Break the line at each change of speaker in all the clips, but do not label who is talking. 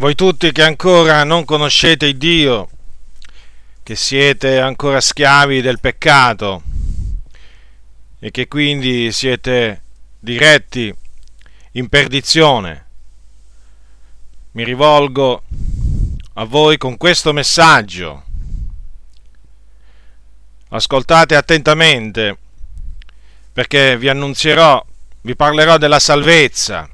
voi tutti che ancora non conoscete Dio, che siete ancora schiavi del peccato e che quindi siete diretti in perdizione, mi rivolgo a voi con questo messaggio. Ascoltate attentamente perché vi annunzierò, vi parlerò della salvezza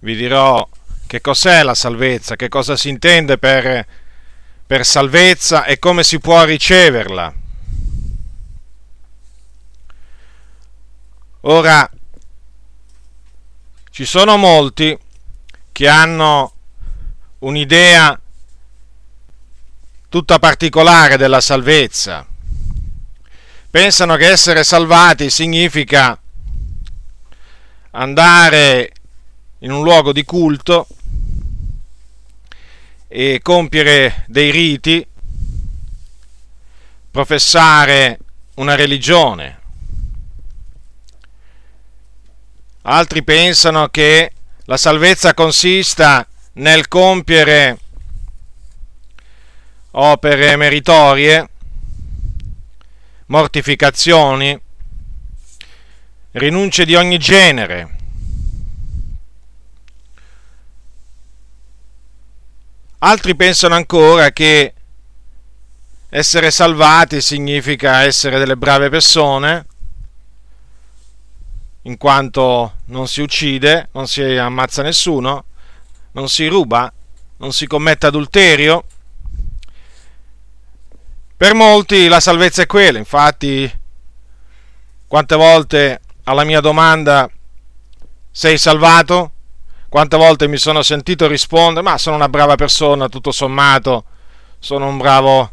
vi dirò che cos'è la salvezza, che cosa si intende per, per salvezza e come si può riceverla. Ora, ci sono molti che hanno un'idea tutta particolare della salvezza. Pensano che essere salvati significa andare in un luogo di culto e compiere dei riti, professare una religione. Altri pensano che la salvezza consista nel compiere opere meritorie, mortificazioni, rinunce di ogni genere Altri pensano ancora che essere salvati significa essere delle brave persone, in quanto non si uccide, non si ammazza nessuno, non si ruba, non si commette adulterio. Per molti la salvezza è quella, infatti quante volte alla mia domanda sei salvato? Quante volte mi sono sentito rispondere, ma sono una brava persona, tutto sommato, sono un bravo,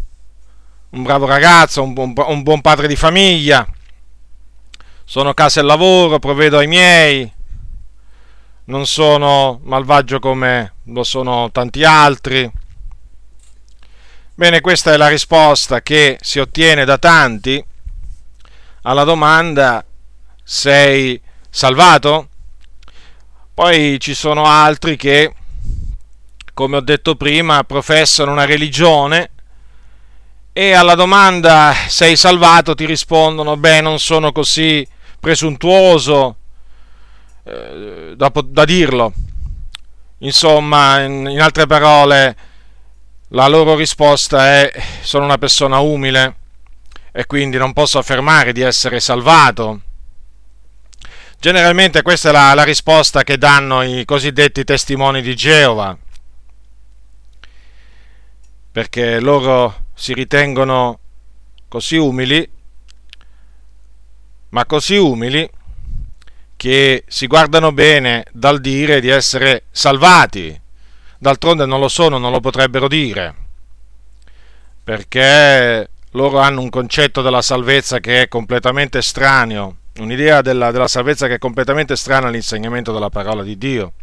un bravo ragazzo, un buon, un buon padre di famiglia, sono casa e lavoro, provvedo ai miei, non sono malvagio come lo sono tanti altri. Bene, questa è la risposta che si ottiene da tanti alla domanda sei salvato? Poi ci sono altri che, come ho detto prima, professano una religione e alla domanda sei salvato ti rispondono beh non sono così presuntuoso eh, dopo, da dirlo. Insomma, in, in altre parole, la loro risposta è sono una persona umile e quindi non posso affermare di essere salvato Generalmente questa è la, la risposta che danno i cosiddetti testimoni di Geova, perché loro si ritengono così umili, ma così umili che si guardano bene dal dire di essere salvati. D'altronde non lo sono, non lo potrebbero dire, perché loro hanno un concetto della salvezza che è completamente estraneo un'idea della, della salvezza che è completamente strana all'insegnamento della parola di Dio.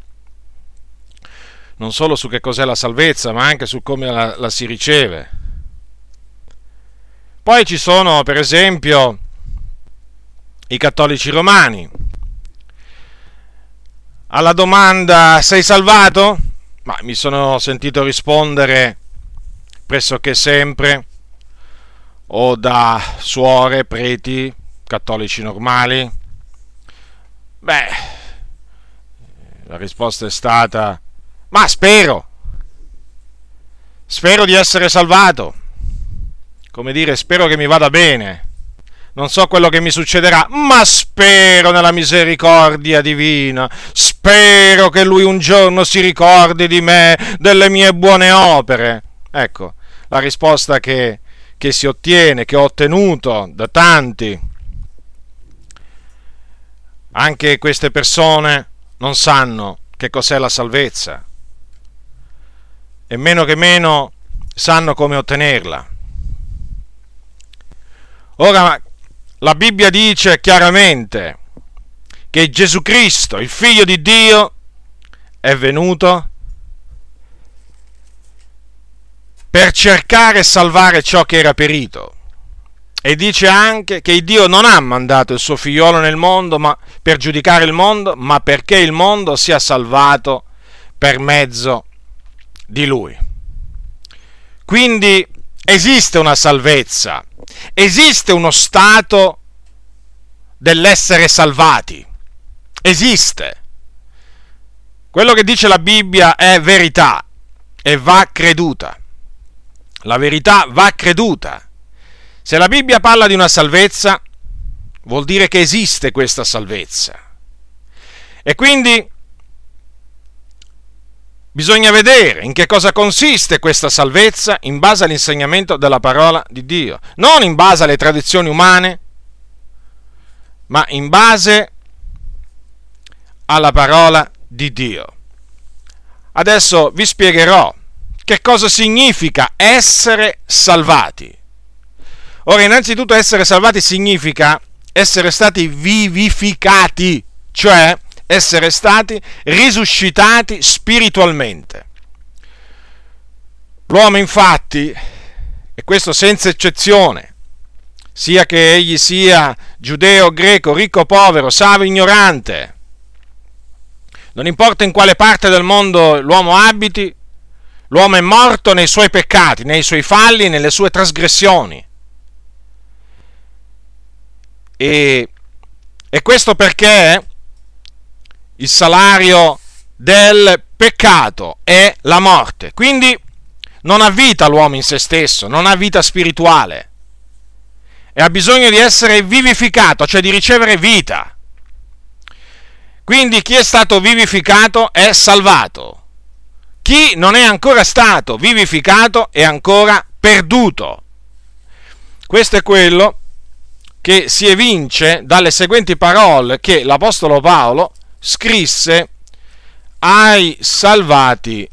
Non solo su che cos'è la salvezza, ma anche su come la, la si riceve. Poi ci sono, per esempio, i cattolici romani. Alla domanda sei salvato? Ma mi sono sentito rispondere pressoché sempre o da suore, preti, cattolici normali? Beh, la risposta è stata, ma spero, spero di essere salvato, come dire, spero che mi vada bene, non so quello che mi succederà, ma spero nella misericordia divina, spero che lui un giorno si ricordi di me, delle mie buone opere. Ecco, la risposta che, che si ottiene, che ho ottenuto da tanti anche queste persone non sanno che cos'è la salvezza e meno che meno sanno come ottenerla. Ora la Bibbia dice chiaramente che Gesù Cristo, il figlio di Dio, è venuto per cercare e salvare ciò che era perito. E dice anche che Dio non ha mandato il suo figliolo nel mondo ma, per giudicare il mondo, ma perché il mondo sia salvato per mezzo di Lui. Quindi esiste una salvezza, esiste uno stato dell'essere salvati, esiste. Quello che dice la Bibbia è verità e va creduta. La verità va creduta. Se la Bibbia parla di una salvezza, vuol dire che esiste questa salvezza. E quindi bisogna vedere in che cosa consiste questa salvezza in base all'insegnamento della parola di Dio, non in base alle tradizioni umane, ma in base alla parola di Dio. Adesso vi spiegherò che cosa significa essere salvati. Ora, innanzitutto essere salvati significa essere stati vivificati, cioè essere stati risuscitati spiritualmente. L'uomo infatti, e questo senza eccezione, sia che egli sia giudeo, greco, ricco povero, savio, ignorante, non importa in quale parte del mondo l'uomo abiti, l'uomo è morto nei suoi peccati, nei suoi falli, nelle sue trasgressioni. E, e questo perché il salario del peccato è la morte. Quindi non ha vita l'uomo in se stesso, non ha vita spirituale e ha bisogno di essere vivificato, cioè di ricevere vita. Quindi chi è stato vivificato è salvato. Chi non è ancora stato vivificato è ancora perduto. Questo è quello che si evince dalle seguenti parole che l'Apostolo Paolo scrisse ai salvati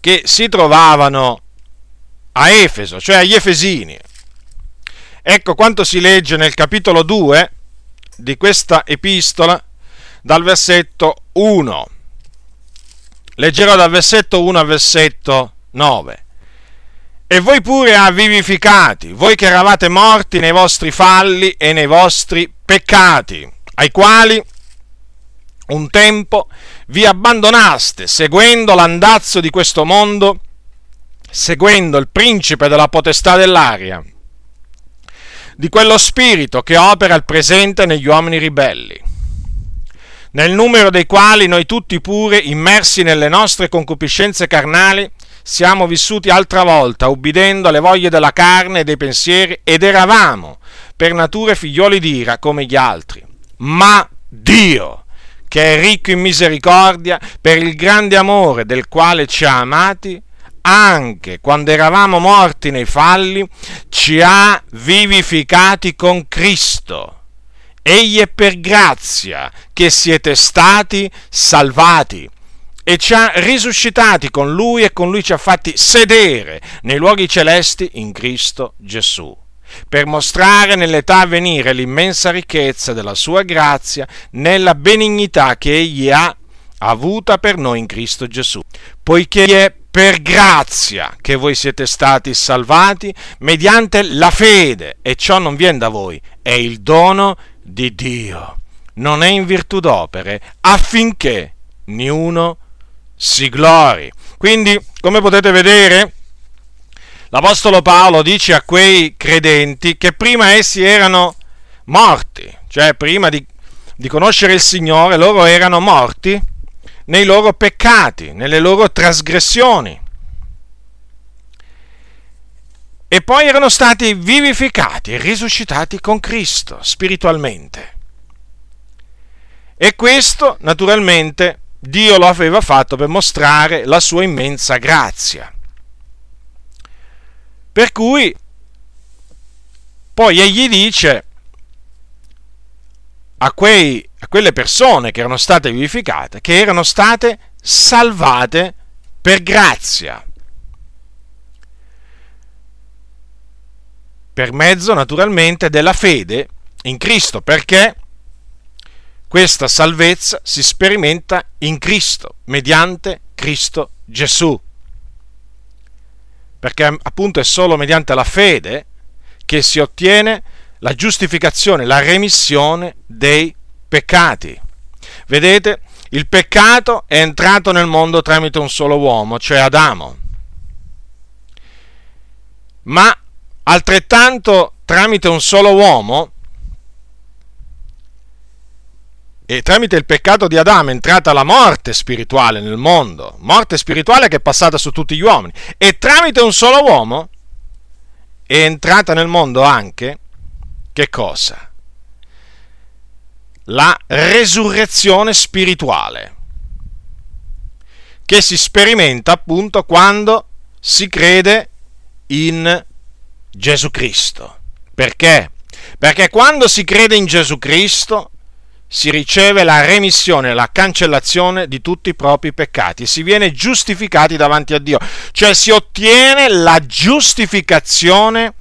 che si trovavano a Efeso, cioè agli Efesini. Ecco quanto si legge nel capitolo 2 di questa epistola dal versetto 1. Leggerò dal versetto 1 al versetto 9. E voi pure ha vivificati, voi che eravate morti nei vostri falli e nei vostri peccati, ai quali un tempo vi abbandonaste seguendo l'andazzo di questo mondo, seguendo il principe della potestà dell'aria di quello spirito che opera al presente negli uomini ribelli, nel numero dei quali noi tutti pure, immersi nelle nostre concupiscenze carnali, siamo vissuti altra volta, ubbidendo alle voglie della carne e dei pensieri, ed eravamo per natura figlioli d'ira come gli altri. Ma Dio, che è ricco in misericordia, per il grande amore del quale ci ha amati, anche quando eravamo morti nei falli, ci ha vivificati con Cristo. Egli è per grazia che siete stati salvati e ci ha risuscitati con lui e con lui ci ha fatti sedere nei luoghi celesti in Cristo Gesù, per mostrare nell'età a venire l'immensa ricchezza della sua grazia nella benignità che egli ha avuta per noi in Cristo Gesù, poiché è per grazia che voi siete stati salvati mediante la fede e ciò non viene da voi, è il dono di Dio, non è in virtù d'opere, affinché niuno si glori. Quindi, come potete vedere, l'Apostolo Paolo dice a quei credenti che prima essi erano morti, cioè prima di, di conoscere il Signore loro erano morti nei loro peccati, nelle loro trasgressioni. E poi erano stati vivificati e risuscitati con Cristo spiritualmente. E questo, naturalmente, Dio lo aveva fatto per mostrare la sua immensa grazia. Per cui poi egli dice a, quei, a quelle persone che erano state vivificate, che erano state salvate per grazia. Per mezzo naturalmente della fede in Cristo, perché questa salvezza si sperimenta in Cristo, mediante Cristo Gesù. Perché appunto è solo mediante la fede che si ottiene la giustificazione, la remissione dei peccati. Vedete, il peccato è entrato nel mondo tramite un solo uomo, cioè Adamo. Ma altrettanto tramite un solo uomo e tramite il peccato di Adamo è entrata la morte spirituale nel mondo, morte spirituale che è passata su tutti gli uomini, e tramite un solo uomo è entrata nel mondo anche, che cosa? La resurrezione spirituale, che si sperimenta appunto quando si crede in Gesù Cristo. Perché? Perché quando si crede in Gesù Cristo si riceve la remissione, la cancellazione di tutti i propri peccati, si viene giustificati davanti a Dio, cioè si ottiene la giustificazione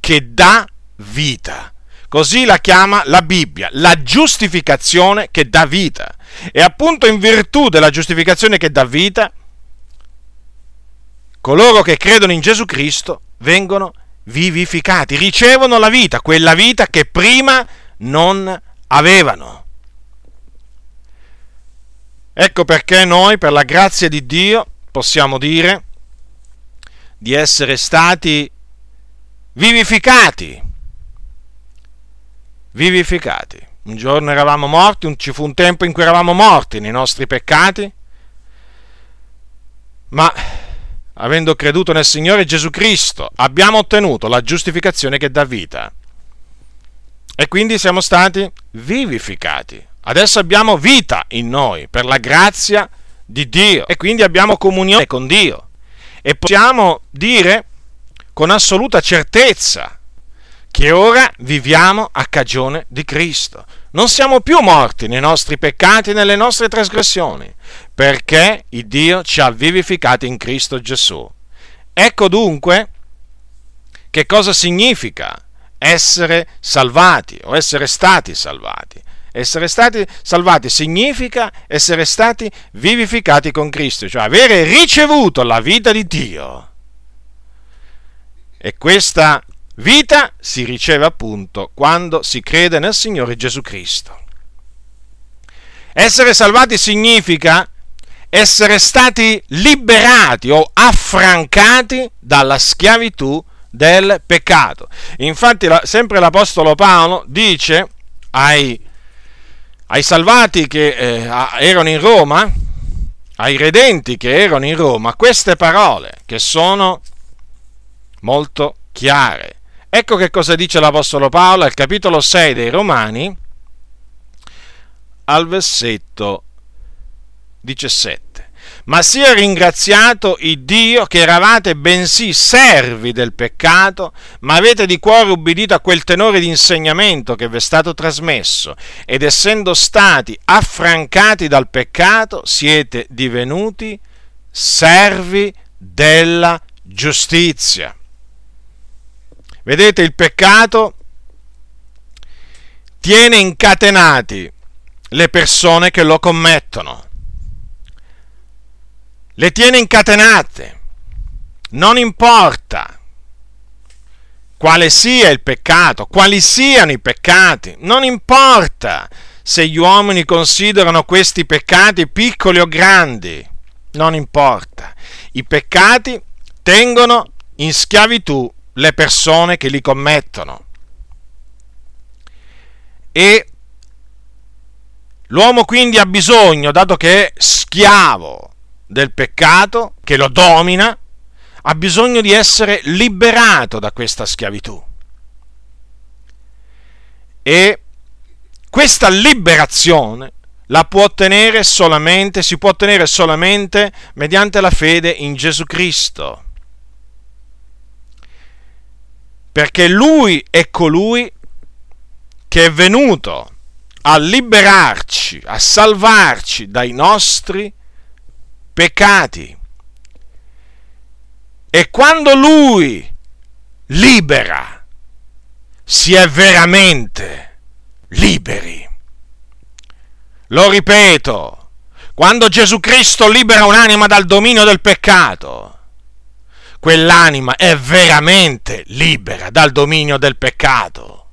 che dà vita. Così la chiama la Bibbia, la giustificazione che dà vita. E appunto in virtù della giustificazione che dà vita, coloro che credono in Gesù Cristo vengono vivificati, ricevono la vita, quella vita che prima non avevano. Ecco perché noi, per la grazia di Dio, possiamo dire di essere stati vivificati. Vivificati. Un giorno eravamo morti, ci fu un tempo in cui eravamo morti nei nostri peccati, ma avendo creduto nel Signore Gesù Cristo abbiamo ottenuto la giustificazione che dà vita e quindi siamo stati vivificati. Adesso abbiamo vita in noi per la grazia di Dio e quindi abbiamo comunione con Dio. E possiamo dire con assoluta certezza che ora viviamo a cagione di Cristo. Non siamo più morti nei nostri peccati e nelle nostre trasgressioni, perché il Dio ci ha vivificati in Cristo Gesù. Ecco dunque che cosa significa essere salvati o essere stati salvati. Essere stati salvati significa essere stati vivificati con Cristo, cioè avere ricevuto la vita di Dio. E questa vita si riceve appunto quando si crede nel Signore Gesù Cristo. Essere salvati significa essere stati liberati o affrancati dalla schiavitù del peccato. Infatti, la, sempre l'Apostolo Paolo dice ai, ai salvati che eh, erano in Roma, ai redenti che erano in Roma, queste parole che sono molto chiare. Ecco che cosa dice l'Apostolo Paolo al capitolo 6 dei Romani, al versetto 17 ma sia ringraziato il Dio che eravate bensì servi del peccato, ma avete di cuore ubbidito a quel tenore di insegnamento che vi è stato trasmesso, ed essendo stati affrancati dal peccato, siete divenuti servi della giustizia. Vedete, il peccato tiene incatenati le persone che lo commettono le tiene incatenate. Non importa quale sia il peccato, quali siano i peccati, non importa se gli uomini considerano questi peccati piccoli o grandi, non importa. I peccati tengono in schiavitù le persone che li commettono. E l'uomo quindi ha bisogno, dato che è schiavo del peccato che lo domina, ha bisogno di essere liberato da questa schiavitù. E questa liberazione la può ottenere solamente, si può ottenere solamente mediante la fede in Gesù Cristo. Perché Lui è colui che è venuto a liberarci, a salvarci dai nostri peccati. E quando lui libera, si è veramente liberi. Lo ripeto, quando Gesù Cristo libera un'anima dal dominio del peccato, quell'anima è veramente libera dal dominio del peccato.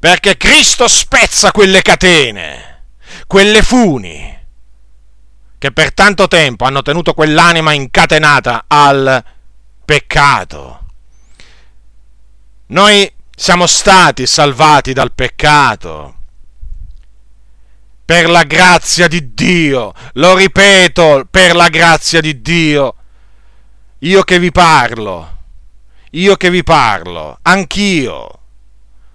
Perché Cristo spezza quelle catene quelle funi che per tanto tempo hanno tenuto quell'anima incatenata al peccato. Noi siamo stati salvati dal peccato per la grazia di Dio, lo ripeto, per la grazia di Dio, io che vi parlo, io che vi parlo, anch'io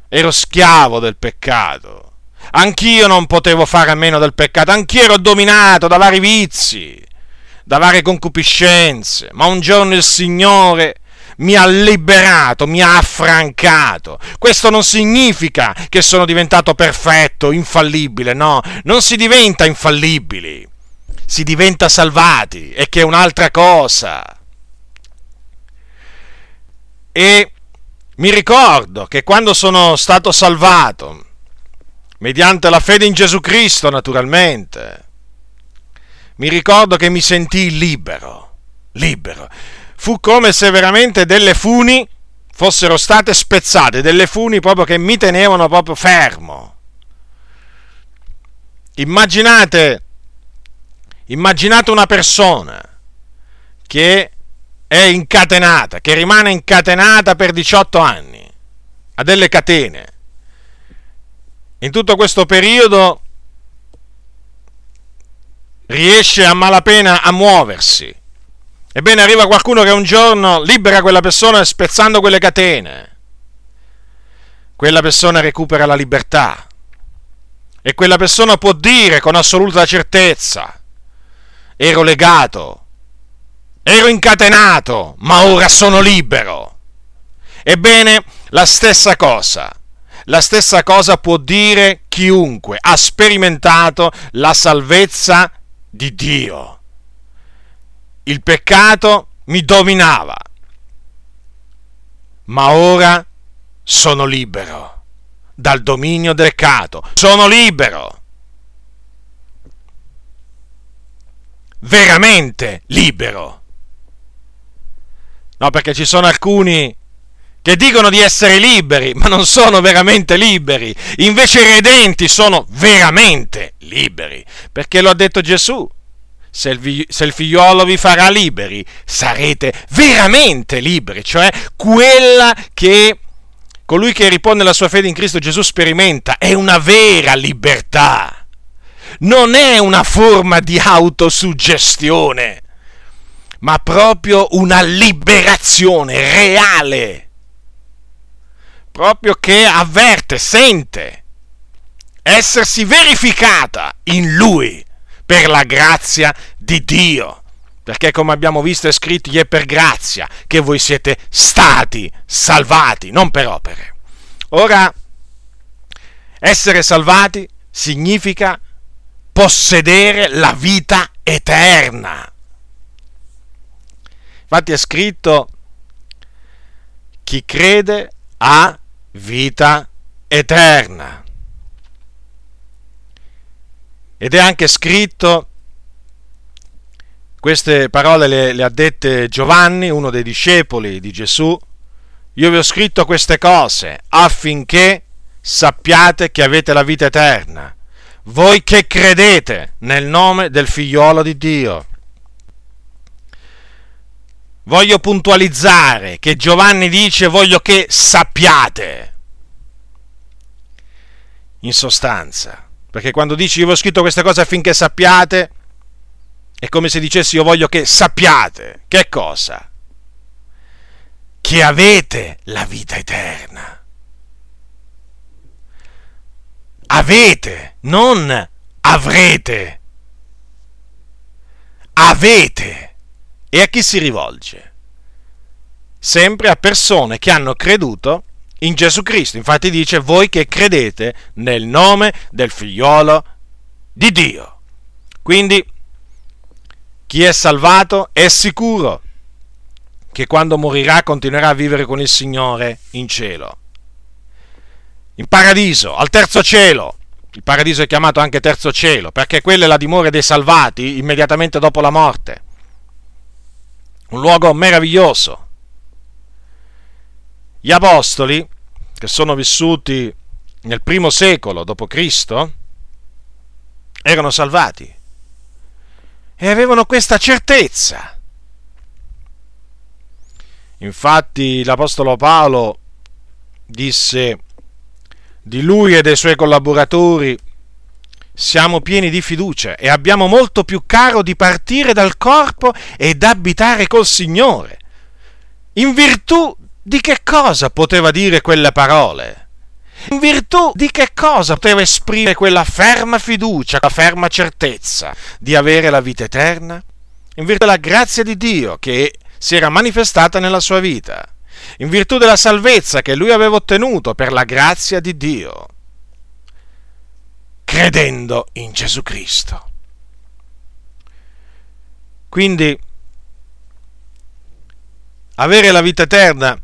ero schiavo del peccato, anch'io non potevo fare a meno del peccato, anch'io ero dominato da vari vizi, da varie concupiscenze, ma un giorno il Signore mi ha liberato, mi ha affrancato. Questo non significa che sono diventato perfetto, infallibile, no, non si diventa infallibili, si diventa salvati, e che è un'altra cosa. E mi ricordo che quando sono stato salvato, mediante la fede in Gesù Cristo naturalmente, mi ricordo che mi sentii libero, libero fu come se veramente delle funi fossero state spezzate, delle funi proprio che mi tenevano proprio fermo. Immaginate, immaginate una persona che è incatenata, che rimane incatenata per 18 anni a delle catene. In tutto questo periodo riesce a malapena a muoversi, Ebbene, arriva qualcuno che un giorno libera quella persona spezzando quelle catene. Quella persona recupera la libertà. E quella persona può dire con assoluta certezza, ero legato, ero incatenato, ma ora sono libero. Ebbene, la stessa cosa, la stessa cosa può dire chiunque ha sperimentato la salvezza di Dio il peccato mi dominava, ma ora sono libero dal dominio del peccato, sono libero. Veramente libero. No, perché ci sono alcuni che dicono di essere liberi, ma non sono veramente liberi. Invece i redenti sono veramente liberi, perché lo ha detto Gesù se il, figliuolo vi farà liberi, sarete veramente liberi, cioè quella che colui che ripone la sua fede in Cristo Gesù sperimenta è una vera libertà, non è una forma di autosuggestione, ma proprio una liberazione reale, proprio che avverte, sente essersi verificata in lui per la grazia di Dio. Perché come abbiamo visto è scritto, è per grazia che voi siete stati salvati, non per opere. Ora, essere salvati significa possedere la vita eterna. Infatti è scritto, chi crede ha vita eterna. Ed è anche scritto, queste parole le, le ha dette Giovanni, uno dei discepoli di Gesù, io vi ho scritto queste cose affinché sappiate che avete la vita eterna, voi che credete nel nome del figliolo di Dio. Voglio puntualizzare che Giovanni dice voglio che sappiate. In sostanza, perché quando dici io vi ho scritto queste cose affinché sappiate, è come se dicessi io voglio che sappiate. Che cosa? Che avete la vita eterna. Avete, non avrete. Avete. E a chi si rivolge? Sempre a persone che hanno creduto in Gesù Cristo. Infatti dice voi che credete nel nome del figliolo di Dio. Quindi chi è salvato è sicuro che quando morirà continuerà a vivere con il Signore in cielo. In paradiso, al terzo cielo. Il paradiso è chiamato anche terzo cielo perché quella è la dimora dei salvati immediatamente dopo la morte. Un luogo meraviglioso gli apostoli, che sono vissuti nel primo secolo d.C., erano salvati e avevano questa certezza. Infatti l'Apostolo Paolo disse di lui e dei suoi collaboratori siamo pieni di fiducia e abbiamo molto più caro di partire dal corpo ed abitare col Signore. In virtù di che cosa poteva dire quelle parole? In virtù di che cosa poteva esprimere quella ferma fiducia, quella ferma certezza di avere la vita eterna? In virtù della grazia di Dio che si era manifestata nella sua vita, in virtù della salvezza che lui aveva ottenuto per la grazia di Dio, credendo in Gesù Cristo. Quindi, avere la vita eterna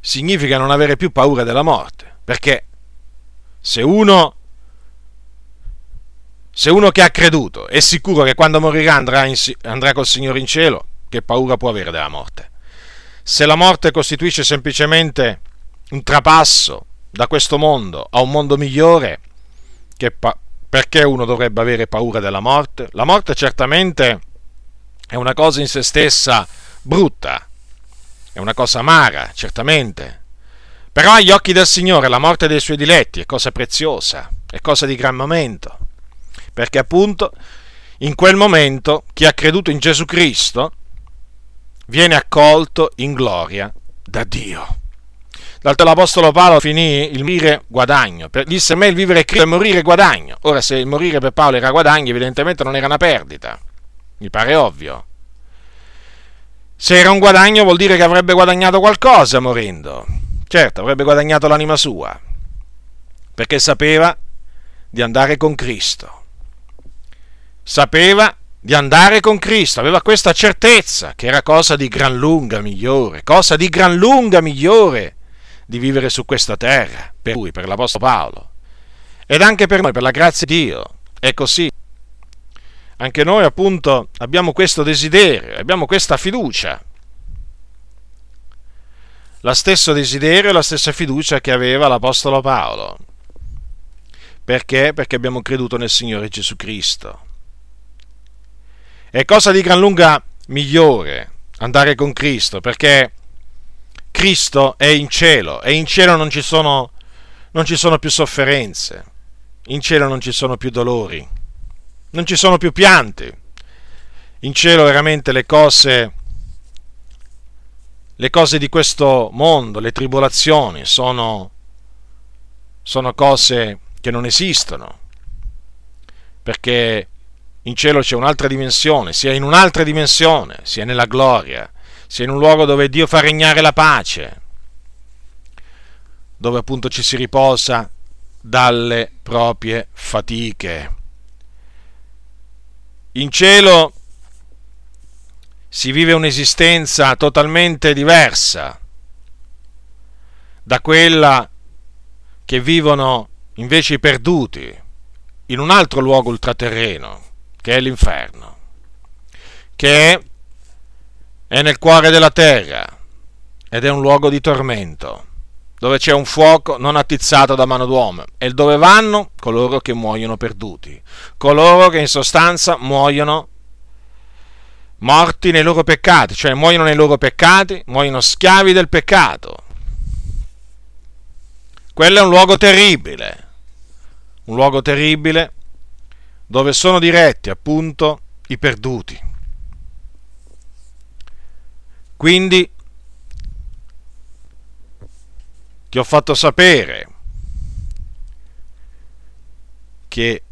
significa non avere più paura della morte, perché se uno, se uno che ha creduto è sicuro che quando morirà andrà, in, andrà col Signore in cielo, che paura può avere della morte? Se la morte costituisce semplicemente un trapasso da questo mondo a un mondo migliore, pa- perché uno dovrebbe avere paura della morte? La morte certamente è una cosa in se stessa brutta, è una cosa amara, certamente. Però agli occhi del Signore la morte dei suoi diletti è cosa preziosa, è cosa di gran momento. Perché appunto in quel momento chi ha creduto in Gesù Cristo viene accolto in gloria da Dio. D'altro l'Apostolo Paolo finì il morire guadagno, disse a me il vivere è Cristo e morire guadagno. Ora se il morire per Paolo era guadagno, evidentemente non era una perdita, mi pare ovvio. Se era un guadagno vuol dire che avrebbe guadagnato qualcosa morendo. Certo, avrebbe guadagnato l'anima sua, perché sapeva di andare con Cristo. Sapeva di andare con Cristo, aveva questa certezza che era cosa di gran lunga migliore, cosa di gran lunga migliore di vivere su questa terra, per lui, per l'Apostolo Paolo. Ed anche per noi, per la grazia di Dio, è così anche noi appunto abbiamo questo desiderio, abbiamo questa fiducia. La stesso desiderio e la stessa fiducia che aveva l'Apostolo Paolo. Perché? Perché abbiamo creduto nel Signore Gesù Cristo. È cosa di gran lunga migliore andare con Cristo, perché Cristo è in cielo e in cielo non ci sono, non ci sono più sofferenze, in cielo non ci sono più dolori non ci sono più pianti. In cielo veramente le cose, le cose di questo mondo, le tribolazioni, sono, sono cose che non esistono, perché in cielo c'è un'altra dimensione, sia in un'altra dimensione, sia nella gloria, sia in un luogo dove Dio fa regnare la pace, dove appunto ci si riposa dalle proprie fatiche. In cielo si vive un'esistenza totalmente diversa da quella che vivono invece i perduti in un altro luogo ultraterreno, che è l'inferno, che è nel cuore della terra ed è un luogo di tormento dove c'è un fuoco non attizzato da mano d'uomo, e dove vanno coloro che muoiono perduti, coloro che in sostanza muoiono morti nei loro peccati, cioè muoiono nei loro peccati, muoiono schiavi del peccato. Quello è un luogo terribile, un luogo terribile dove sono diretti appunto i perduti. Quindi ti ho fatto sapere che,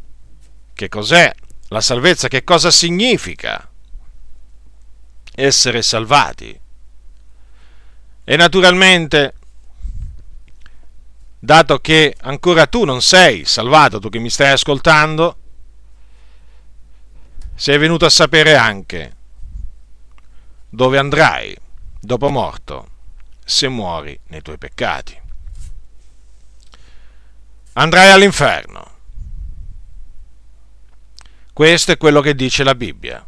che cos'è la salvezza, che cosa significa essere salvati. E naturalmente, dato che ancora tu non sei salvato, tu che mi stai ascoltando, sei venuto a sapere anche dove andrai dopo morto se muori nei tuoi peccati andrai all'inferno. Questo è quello che dice la Bibbia.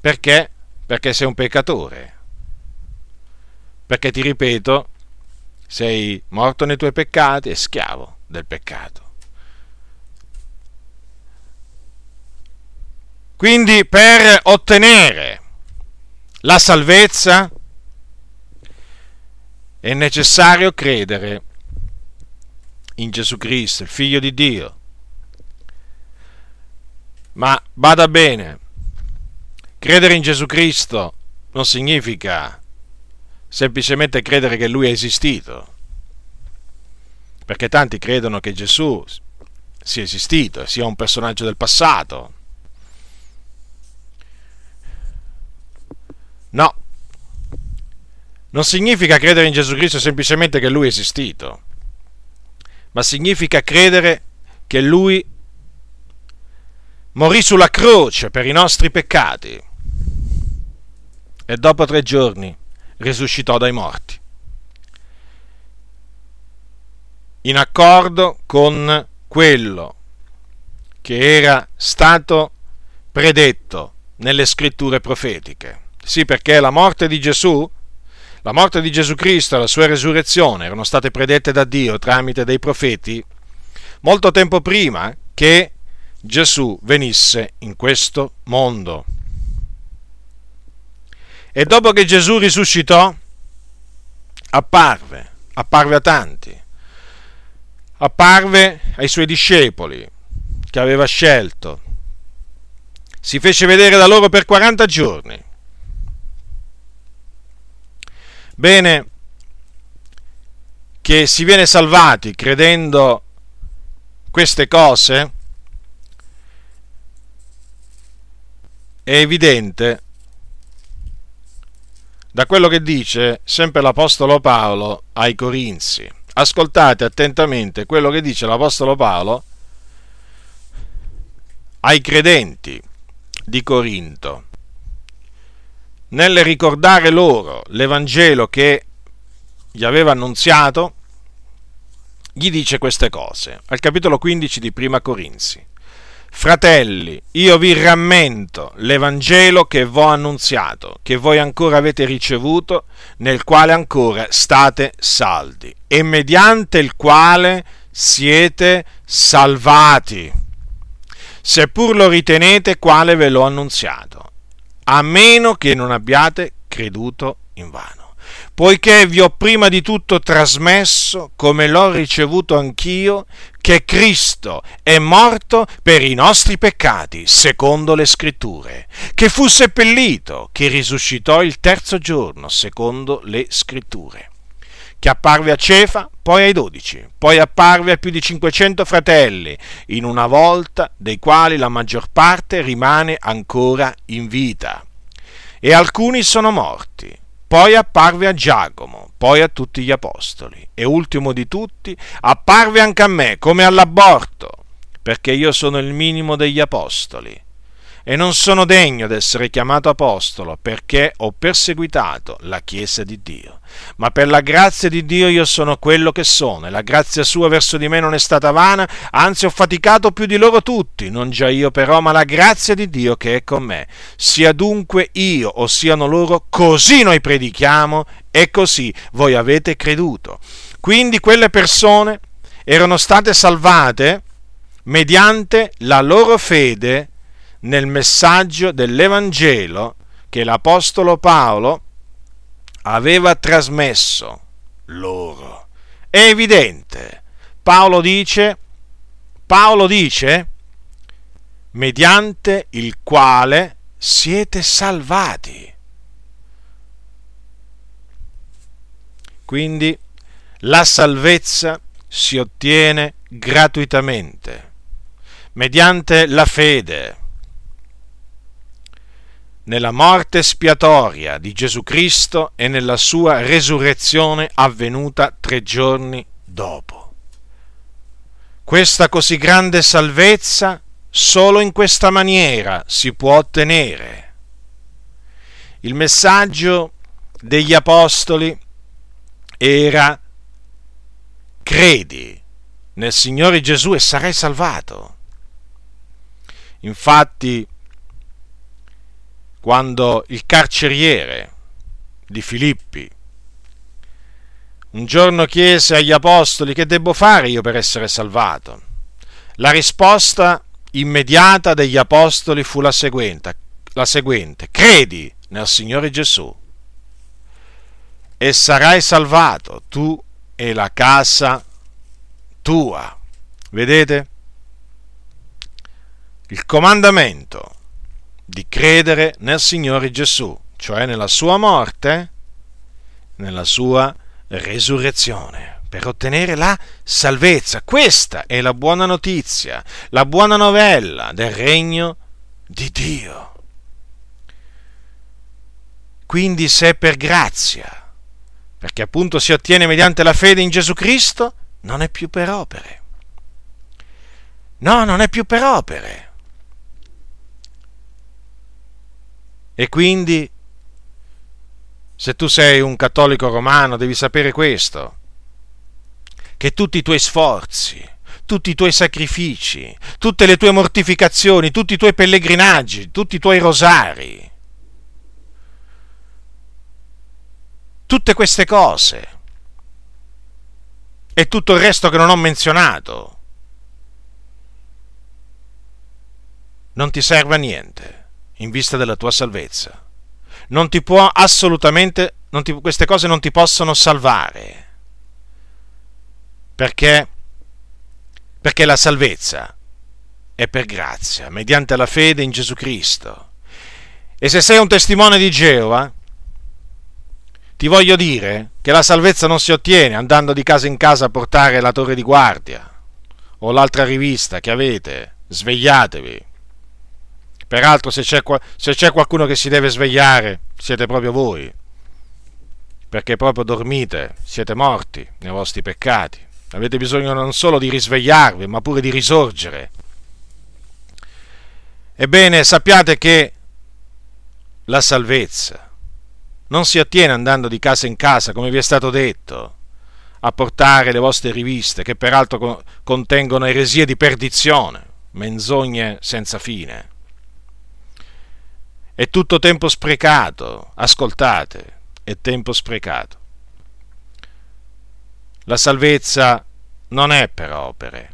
Perché? Perché sei un peccatore. Perché ti ripeto, sei morto nei tuoi peccati e schiavo del peccato. Quindi per ottenere la salvezza è necessario credere in Gesù Cristo, il Figlio di Dio. Ma bada bene, credere in Gesù Cristo non significa semplicemente credere che Lui è esistito, perché tanti credono che Gesù sia esistito, sia un personaggio del passato. No, non significa credere in Gesù Cristo semplicemente che Lui è esistito, ma significa credere che Lui morì sulla croce per i nostri peccati e dopo tre giorni risuscitò dai morti. In accordo con quello che era stato predetto nelle scritture profetiche. Sì, perché la morte di Gesù, la morte di Gesù Cristo e la sua resurrezione erano state predette da Dio tramite dei profeti molto tempo prima che Gesù venisse in questo mondo. E dopo che Gesù risuscitò, apparve, apparve a tanti, apparve ai suoi discepoli che aveva scelto, si fece vedere da loro per 40 giorni. Bene, che si viene salvati credendo queste cose, è evidente da quello che dice sempre l'Apostolo Paolo ai Corinzi. Ascoltate attentamente quello che dice l'Apostolo Paolo ai credenti di Corinto. Nel ricordare loro l'Evangelo che gli aveva annunziato, gli dice queste cose, al capitolo 15 di Prima Corinzi. Fratelli, io vi rammento l'Evangelo che vi ho annunziato, che voi ancora avete ricevuto, nel quale ancora state saldi, e mediante il quale siete salvati, seppur lo ritenete quale ve l'ho annunziato, a meno che non abbiate creduto in vano. Poiché vi ho prima di tutto trasmesso, come l'ho ricevuto anch'io, che Cristo è morto per i nostri peccati, secondo le scritture, che fu seppellito, che risuscitò il terzo giorno, secondo le scritture, che apparve a Cefa, poi ai dodici, poi apparve a più di 500 fratelli, in una volta dei quali la maggior parte rimane ancora in vita, e alcuni sono morti. Poi apparve a Giacomo, poi a tutti gli apostoli. E ultimo di tutti apparve anche a me come all'aborto, perché io sono il minimo degli apostoli e non sono degno d'essere chiamato apostolo perché ho perseguitato la Chiesa di Dio. Ma per la grazia di Dio io sono quello che sono e la grazia sua verso di me non è stata vana, anzi ho faticato più di loro tutti, non già io però, ma la grazia di Dio che è con me. Sia dunque io o siano loro, così noi predichiamo e così voi avete creduto. Quindi quelle persone erano state salvate mediante la loro fede nel messaggio dell'Evangelo che l'Apostolo Paolo aveva trasmesso loro. È evidente. Paolo dice, Paolo dice, mediante il quale siete salvati. Quindi la salvezza si ottiene gratuitamente, mediante la fede nella morte spiatoria di Gesù Cristo e nella sua resurrezione avvenuta tre giorni dopo. Questa così grande salvezza solo in questa maniera si può ottenere. Il messaggio degli apostoli era credi nel Signore Gesù e sarai salvato. Infatti quando il carceriere di Filippi un giorno chiese agli apostoli che devo fare io per essere salvato. La risposta immediata degli apostoli fu la seguente, la seguente credi nel Signore Gesù e sarai salvato tu e la casa tua. Vedete? Il comandamento di credere nel Signore Gesù, cioè nella sua morte, nella sua resurrezione, per ottenere la salvezza. Questa è la buona notizia, la buona novella del regno di Dio. Quindi se per grazia, perché appunto si ottiene mediante la fede in Gesù Cristo, non è più per opere. No, non è più per opere. E quindi, se tu sei un cattolico romano, devi sapere questo, che tutti i tuoi sforzi, tutti i tuoi sacrifici, tutte le tue mortificazioni, tutti i tuoi pellegrinaggi, tutti i tuoi rosari, tutte queste cose e tutto il resto che non ho menzionato, non ti serve a niente in vista della tua salvezza. Non ti può assolutamente, ti, queste cose non ti possono salvare. Perché? Perché la salvezza è per grazia, mediante la fede in Gesù Cristo. E se sei un testimone di Geova, ti voglio dire che la salvezza non si ottiene andando di casa in casa a portare la torre di guardia o l'altra rivista che avete. Svegliatevi. Peraltro se c'è, se c'è qualcuno che si deve svegliare, siete proprio voi, perché proprio dormite, siete morti nei vostri peccati. Avete bisogno non solo di risvegliarvi, ma pure di risorgere. Ebbene, sappiate che la salvezza non si ottiene andando di casa in casa, come vi è stato detto, a portare le vostre riviste, che peraltro contengono eresie di perdizione, menzogne senza fine. È tutto tempo sprecato, ascoltate, è tempo sprecato. La salvezza non è per opere,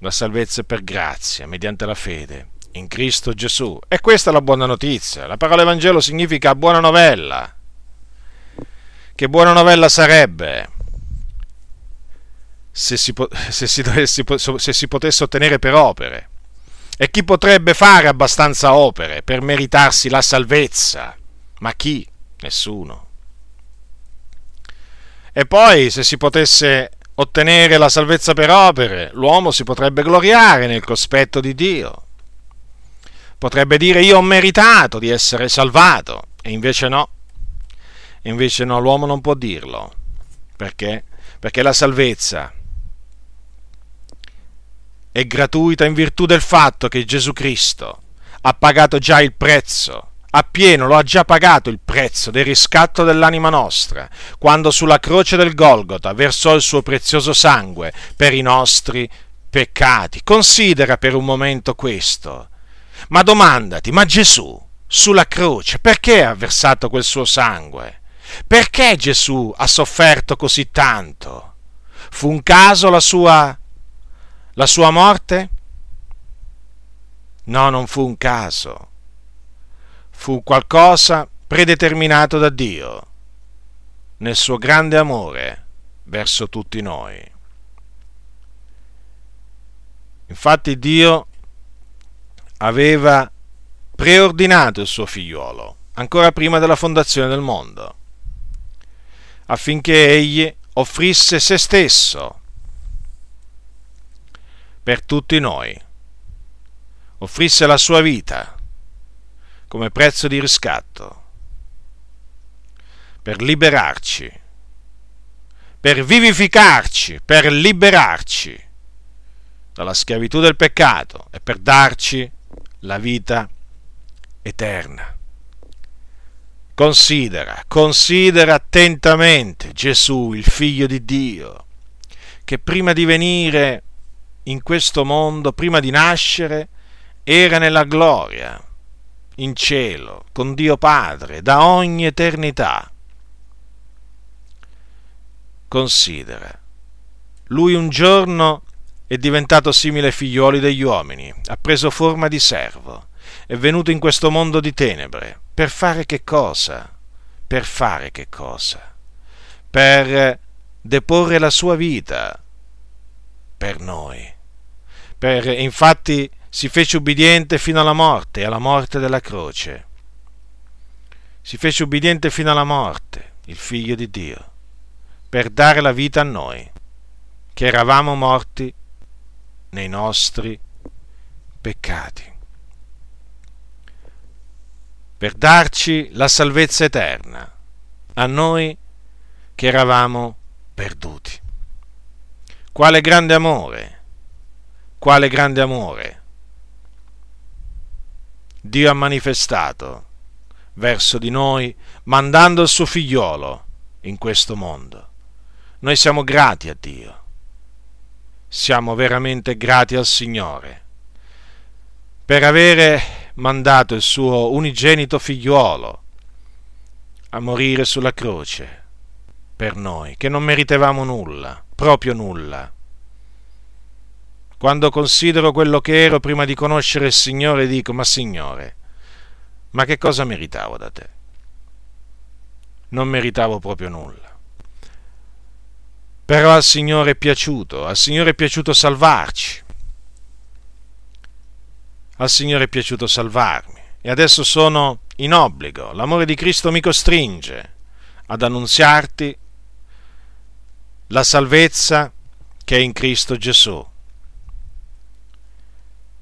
la salvezza è per grazia, mediante la fede in Cristo Gesù. E questa è la buona notizia. La parola Evangelo significa buona novella. Che buona novella sarebbe se si, se si, se si potesse ottenere per opere? E chi potrebbe fare abbastanza opere per meritarsi la salvezza? Ma chi? Nessuno. E poi, se si potesse ottenere la salvezza per opere, l'uomo si potrebbe gloriare nel cospetto di Dio. Potrebbe dire io ho meritato di essere salvato, e invece no. Invece no, l'uomo non può dirlo. Perché? Perché la salvezza è gratuita in virtù del fatto che Gesù Cristo ha pagato già il prezzo, appieno lo ha già pagato il prezzo del riscatto dell'anima nostra, quando sulla croce del Golgota versò il suo prezioso sangue per i nostri peccati. Considera per un momento questo, ma domandati, ma Gesù sulla croce perché ha versato quel suo sangue? Perché Gesù ha sofferto così tanto? Fu un caso la sua la sua morte? No, non fu un caso. Fu qualcosa predeterminato da Dio nel suo grande amore verso tutti noi. Infatti Dio aveva preordinato il suo figliuolo ancora prima della fondazione del mondo, affinché egli offrisse se stesso per tutti noi. Offrisse la sua vita come prezzo di riscatto per liberarci, per vivificarci, per liberarci dalla schiavitù del peccato e per darci la vita eterna. Considera, considera attentamente Gesù, il figlio di Dio, che prima di venire in questo mondo, prima di nascere, era nella gloria, in cielo, con Dio Padre, da ogni eternità. considera. Lui un giorno è diventato simile ai figlioli degli uomini, ha preso forma di servo, è venuto in questo mondo di tenebre. Per fare che cosa? Per fare che cosa? Per deporre la sua vita per noi. Per, infatti si fece ubbidiente fino alla morte, alla morte della croce. Si fece ubbidiente fino alla morte, il figlio di Dio, per dare la vita a noi, che eravamo morti nei nostri peccati, per darci la salvezza eterna a noi che eravamo perduti. Quale grande amore, quale grande amore? Dio ha manifestato verso di noi mandando il suo figliolo in questo mondo. Noi siamo grati a Dio, siamo veramente grati al Signore per avere mandato il suo unigenito figliuolo a morire sulla croce per noi, che non meritevamo nulla, proprio nulla. Quando considero quello che ero prima di conoscere il Signore, dico, ma Signore, ma che cosa meritavo da te? Non meritavo proprio nulla. Però al Signore è piaciuto, al Signore è piaciuto salvarci. Al Signore è piaciuto salvarmi e adesso sono in obbligo. L'amore di Cristo mi costringe ad annunziarti la salvezza che è in Cristo Gesù.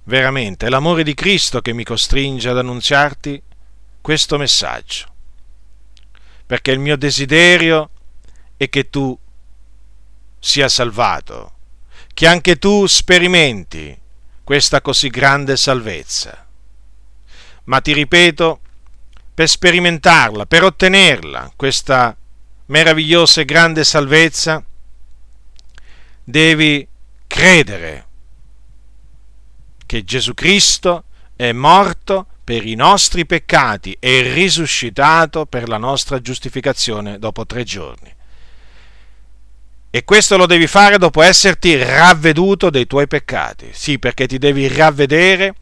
Veramente è l'amore di Cristo che mi costringe ad annunziarti questo messaggio, perché il mio desiderio è che tu sia salvato, che anche tu sperimenti questa così grande salvezza. Ma ti ripeto, per sperimentarla, per ottenerla, questa meravigliosa e grande salvezza, devi credere che Gesù Cristo è morto per i nostri peccati e risuscitato per la nostra giustificazione dopo tre giorni. E questo lo devi fare dopo esserti ravveduto dei tuoi peccati. Sì, perché ti devi ravvedere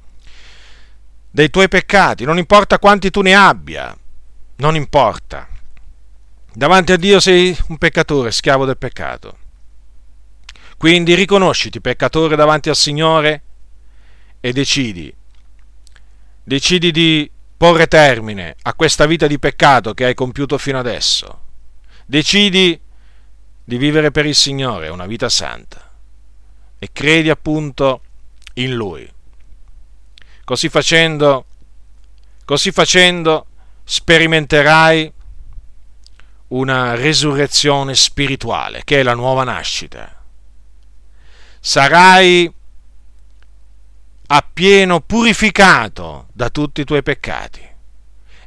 dei tuoi peccati, non importa quanti tu ne abbia, non importa. Davanti a Dio sei un peccatore, schiavo del peccato. Quindi riconosciti peccatore davanti al Signore e decidi, decidi di porre termine a questa vita di peccato che hai compiuto fino adesso. Decidi di vivere per il Signore una vita santa e credi appunto in Lui. Così facendo, così facendo sperimenterai una resurrezione spirituale, che è la nuova nascita sarai appieno purificato da tutti i tuoi peccati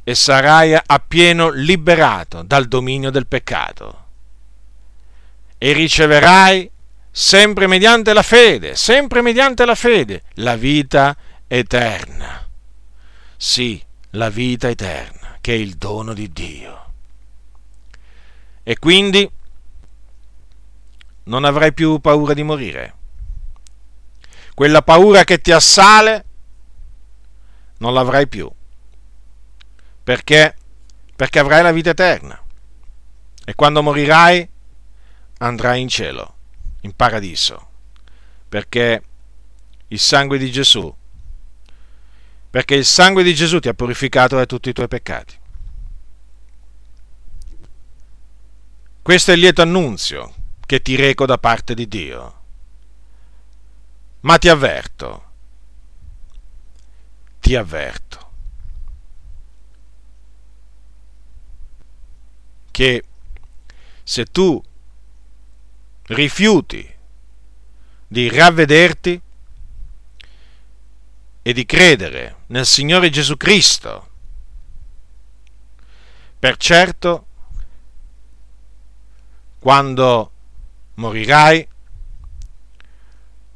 e sarai appieno liberato dal dominio del peccato e riceverai sempre mediante la fede, sempre mediante la fede, la vita eterna. Sì, la vita eterna, che è il dono di Dio. E quindi non avrai più paura di morire quella paura che ti assale, non l'avrai più. Perché? Perché avrai la vita eterna. E quando morirai andrai in cielo, in paradiso. Perché il sangue di Gesù, perché il sangue di Gesù ti ha purificato da tutti i tuoi peccati. Questo è il lieto annunzio che ti reco da parte di Dio ma ti avverto, ti avverto, che se tu rifiuti di ravvederti e di credere nel Signore Gesù Cristo, per certo, quando morirai,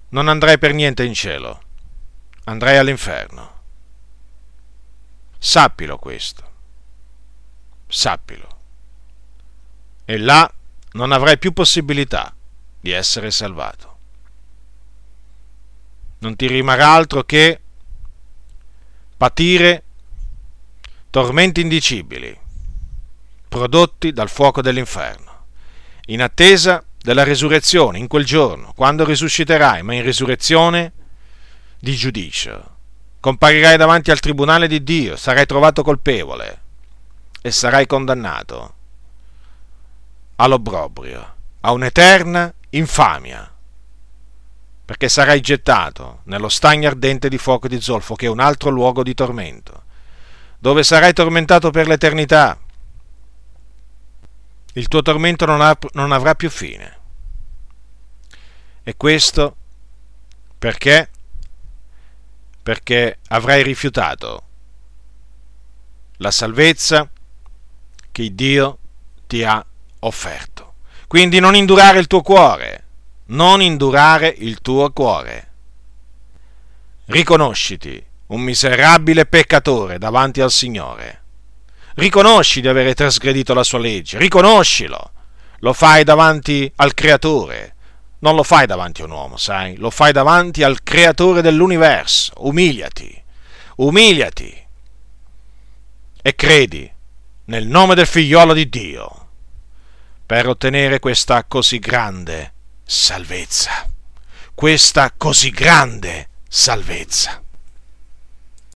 non andrai per niente in cielo, andrai all'inferno. Sappilo questo, sappilo. E là non avrai più possibilità di essere salvato. Non ti rimarrà altro che patire tormenti indicibili prodotti dal fuoco dell'inferno, in attesa della resurrezione in quel giorno, quando risusciterai, ma in risurrezione di giudicio. Comparirai davanti al tribunale di Dio, sarai trovato colpevole e sarai condannato all'obbrobrio, a un'eterna infamia, perché sarai gettato nello stagno ardente di fuoco di zolfo, che è un altro luogo di tormento, dove sarai tormentato per l'eternità. Il tuo tormento non, ha, non avrà più fine. E questo perché? Perché avrai rifiutato la salvezza che Dio ti ha offerto. Quindi non indurare il tuo cuore, non indurare il tuo cuore. Riconosciti un miserabile peccatore davanti al Signore. Riconosci di avere trasgredito la sua legge, riconoscilo. Lo fai davanti al Creatore, non lo fai davanti a un uomo, sai? Lo fai davanti al Creatore dell'universo. Umiliati, umiliati e credi nel nome del figliolo di Dio per ottenere questa così grande salvezza. Questa così grande salvezza.